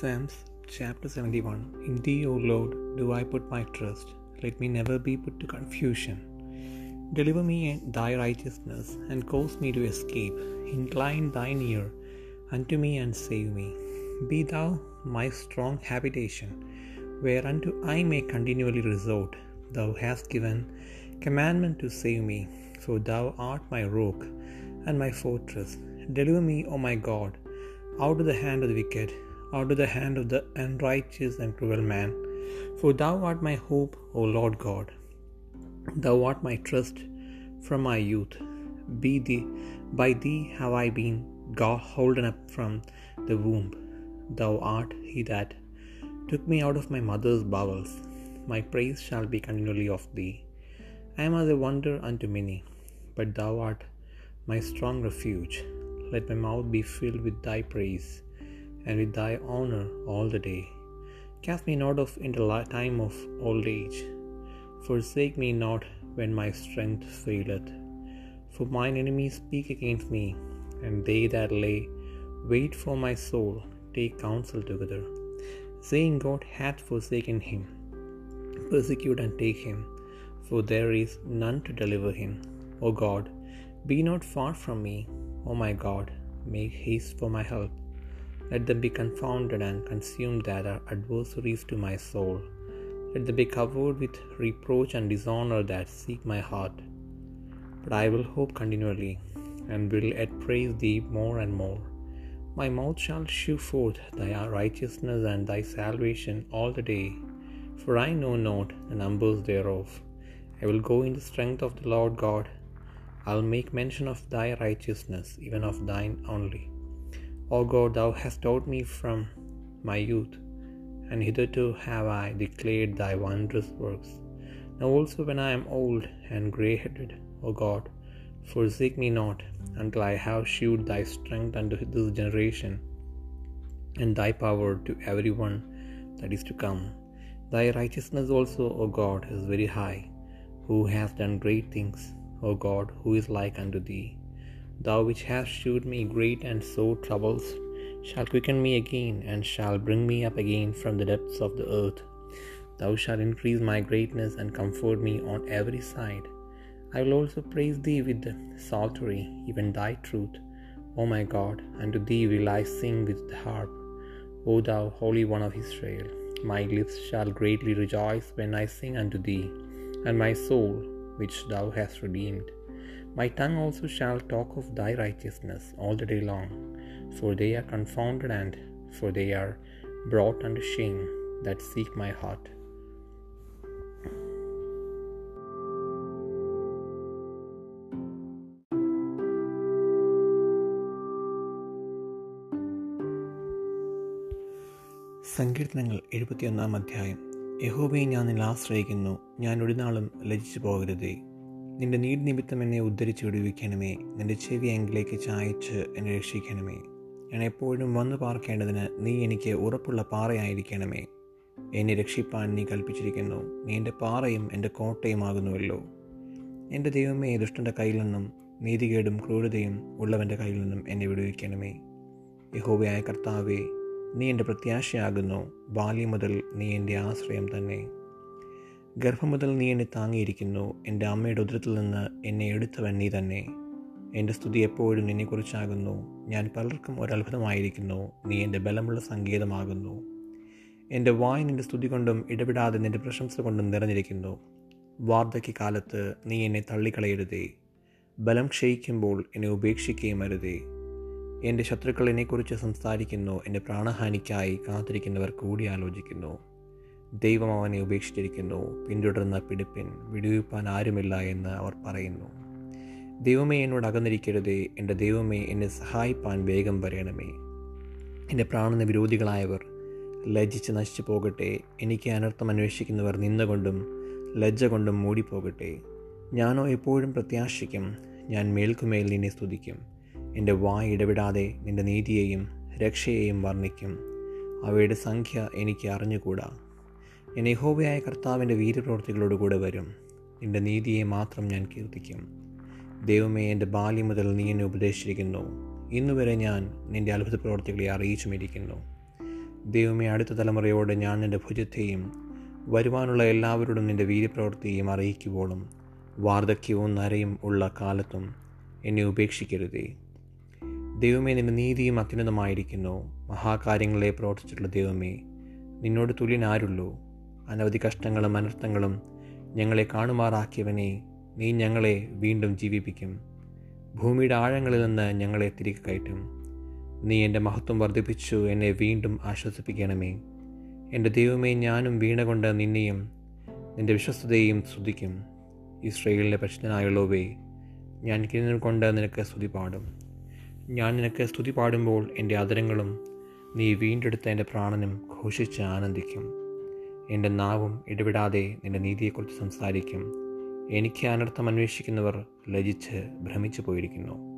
Psalms chapter 71 In thee, O Lord, do I put my trust. Let me never be put to confusion. Deliver me in thy righteousness, and cause me to escape. Incline thine ear unto me and save me. Be thou my strong habitation, whereunto I may continually resort. Thou hast given commandment to save me, for thou art my rock and my fortress. Deliver me, O my God, out of the hand of the wicked, out of the hand of the unrighteous and cruel man. For thou art my hope, O Lord God. Thou art my trust from my youth. Be thee, by thee have I been God holden up from the womb. Thou art he that took me out of my mother's bowels. My praise shall be continually of thee. I am as a wonder unto many, but thou art my strong refuge. Let my mouth be filled with thy praise, and with thy honor all the day. Cast me not off in the time of old age. Forsake me not when my strength faileth. For mine enemies speak against me, and they that lay wait for my soul take counsel together, saying, God hath forsaken him. Persecute and take him, for there is none to deliver him. O God, be not far from me. O my God, make haste for my help. Let them be confounded and consumed that are adversaries to my soul. Let them be covered with reproach and dishonor that seek my heart. But I will hope continually, and will yet praise thee more and more. My mouth shall shew forth thy righteousness and thy salvation all the day, for I know not the numbers thereof. I will go in the strength of the Lord God. I'll make mention of thy righteousness, even of thine only. O God, thou hast taught me from my youth, and hitherto have I declared thy wondrous works. Now also when I am old and grey headed, O God, forsake me not until I have shewed thy strength unto this generation, and thy power to every one that is to come. Thy righteousness also, O God, is very high, who hast done great things. O God, who is like unto thee? Thou which hast shewed me great and sore troubles, shall quicken me again, and shall bring me up again from the depths of the earth. Thou shalt increase my greatness and comfort me on every side. I will also praise thee with the psaltery, even thy truth. O my God, unto thee will I sing with the harp. O thou Holy One of Israel, my lips shall greatly rejoice when I sing unto thee, and my soul, which thou hast redeemed. My tongue also shall talk of thy righteousness all the day long, for they are confounded and for they are brought unto shame that seek my heart. സങ്കീർത്തനങ്ങൾ എഴുപത്തിയൊന്നാം അധ്യായം യഹോബയെ ഞാൻ നിന്നെ ആശ്രയിക്കുന്നു ഞാൻ ഒരു നാളും ലജിച്ചു പോകരുതേ നിന്റെ നീട് നിമിത്തം എന്നെ ഉദ്ധരിച്ച് വിടുവിക്കണമേ. നിന്റെ ചെവി എങ്കിലേക്ക് ചായച്ച് എന്നെ രക്ഷിക്കണമേ. ഞാൻ എപ്പോഴും വന്നു പാർക്കേണ്ടതിന് നീ എനിക്ക് ഉറപ്പുള്ള പാറയായിരിക്കണമേ. എന്നെ രക്ഷിപ്പാൻ നീ കൽപ്പിച്ചിരിക്കുന്നു. നീ എന്റെ പാറയും എന്റെ കോട്ടയുമാകുന്നുവല്ലോ. എന്റെ ദൈവമേ ദുഷ്ടന്റെ കയ്യിൽ നിന്നും നീതികേടും ക്രൂരതയും ഉള്ളവന്റെ കയ്യിൽ നിന്നും എന്നെ വിടുവിക്കണമേ. യഹോവയായ കർത്താവേ നീ എന്റെ പ്രത്യാശയാകുന്നു. ബാല്യം മുതൽ നീ എന്റെ ആശ്രയം തന്നെ. ഗർഭം മുതൽ നീ എന്നെ താങ്ങിയിരിക്കുന്നു. എന്റെ അമ്മയുടെ ഉദരത്തിൽ നിന്ന് എന്നെ എടുത്തവൻ നീ തന്നെ. എന്റെ സ്തുതി എപ്പോഴും നിന്നെക്കുറിച്ചാകുന്നു. ഞാൻ പലർക്കും ഒരത്ഭുതമായിരിക്കുന്നു. നീ എന്റെ ബലമുള്ള സംഗീതമാകുന്നു എന്റെ വായ് നിന്റെ സ്തുതി കൊണ്ടും ഇടപെടാതെ നിന്റെ പ്രശംസ കൊണ്ടും നിറഞ്ഞിരിക്കുന്നു. വാർദ്ധക്യകാലത്ത് നീ എന്നെ തള്ളിക്കളയരുതേ. ബലം ക്ഷയിക്കുമ്പോൾ എന്നെ ഉപേക്ഷിക്കുകയും അരുതേ. എന്റെ ശത്രുക്കൾ എന്നെക്കുറിച്ച് സംസാരിക്കുന്നു. എന്റെ പ്രാണഹാനിക്കായി കാത്തിരിക്കുന്നവർ കൂടി ആലോചിക്കുന്നു. ദൈവം അവനെ ഉപേക്ഷിച്ചിരിക്കുന്നു പിന്തുടർന്ന പിടിപ്പിൻ വിടുവിപ്പാൻ ആരുമില്ല എന്ന് അവർ പറയുന്നു. ദൈവമേ എന്നോട് അകന്നിരിക്കരുതേ. എന്റെ ദൈവമേ എന്നെ സഹായിപ്പാൻ വേഗം വരയണമേ എന്റെ പ്രാണന വിരോധികളായവർ ലജ്ജിച്ച് നശിച്ചു പോകട്ടെ. എനിക്ക് അനർത്ഥം അന്വേഷിക്കുന്നവർ നിന്നുകൊണ്ടും ലജ്ജ കൊണ്ടും മൂടിപ്പോകട്ടെ. ഞാനോ എപ്പോഴും പ്രത്യാശിക്കും ഞാൻ മേൽക്കുമേൽ നിന്നെ സ്തുതിക്കും. എന്റെ വായ് ഇടപെടാതെ നിന്റെ നീതിയെയും രക്ഷയെയും വർണിക്കും. അവയുടെ സംഖ്യ എനിക്ക് അറിഞ്ഞുകൂടാ. ഞാൻ യഹോബയായ കർത്താവിന്റെ വീരപ്രവർത്തികളോടുകൂടെ വരും. നിന്റെ നീതിയെ മാത്രം ഞാൻ കീർത്തിക്കും. ദൈവമേ എന്റെ ബാല്യം മുതൽ നീ എന്നെ ഉപദേശിച്ചിരിക്കുന്നു. ഇന്നുവരെ ഞാൻ നിന്റെ അത്ഭുത പ്രവർത്തികളെ അറിയിച്ചുമിരിക്കുന്നു ദൈവമേ അടുത്ത തലമുറയോട് ഞാൻ നിന്റെ ഭുജത്തെയും വരുവാനുള്ള എല്ലാവരോടും നിന്റെ വീര്യപ്രവൃത്തിയും അറിയിക്കുവോളും. വാർദ്ധക്യവും നരയും ഉള്ള കാലത്തും എന്നെ ഉപേക്ഷിക്കരുതേ. ദൈവമേ നിന്റെ നീതിയും അത്യുന്നതമായിരിക്കുന്നു. മഹാകാര്യങ്ങളെ പ്രവർത്തിച്ചിട്ടുള്ള ദൈവമേ നിന്നോട് തുല്യനാരുള്ളൂ. അനവധി കഷ്ടങ്ങളും അനർത്ഥങ്ങളും ഞങ്ങളെ കാണുമാറാക്കിയവനെ നീ ഞങ്ങളെ വീണ്ടും ജീവിപ്പിക്കും. ഭൂമിയുടെ ആഴങ്ങളിൽ നിന്ന് ഞങ്ങളെ തിരികെ കയറ്റും. നീ എന്റെ മഹത്വം വർദ്ധിപ്പിച്ചു എന്നെ വീണ്ടും ആശ്വസിപ്പിക്കണമേ. എന്റെ ദൈവമേ ഞാനും വീണകൊണ്ട് നിന്നെയും നിന്റെ വിശ്വസ്തതയും സ്തുതിക്കും. ഇസ്രയേലിന്റെ പരിശുദ്ധനായുള്ളവേ ഞാൻ കിണർ കൊണ്ട് നിനക്ക് സ്തുതി പാടും. ഞാൻ നിനക്ക് സ്തുതി പാടുമ്പോൾ എന്റെ അതരങ്ങളും നീ വീണ്ടെടുത്ത എന്റെ പ്രാണനും ഘോഷിച്ച് ആനന്ദിക്കും. എന്റെ നാവും ഇടപെടാതെ നിന്റെ നീതിയെക്കുറിച്ച് സംസാരിക്കും. എനിക്ക് അനർത്ഥം അന്വേഷിക്കുന്നവർ ലജിച്ച് ഭ്രമിച്ചു പോയിരിക്കുന്നു.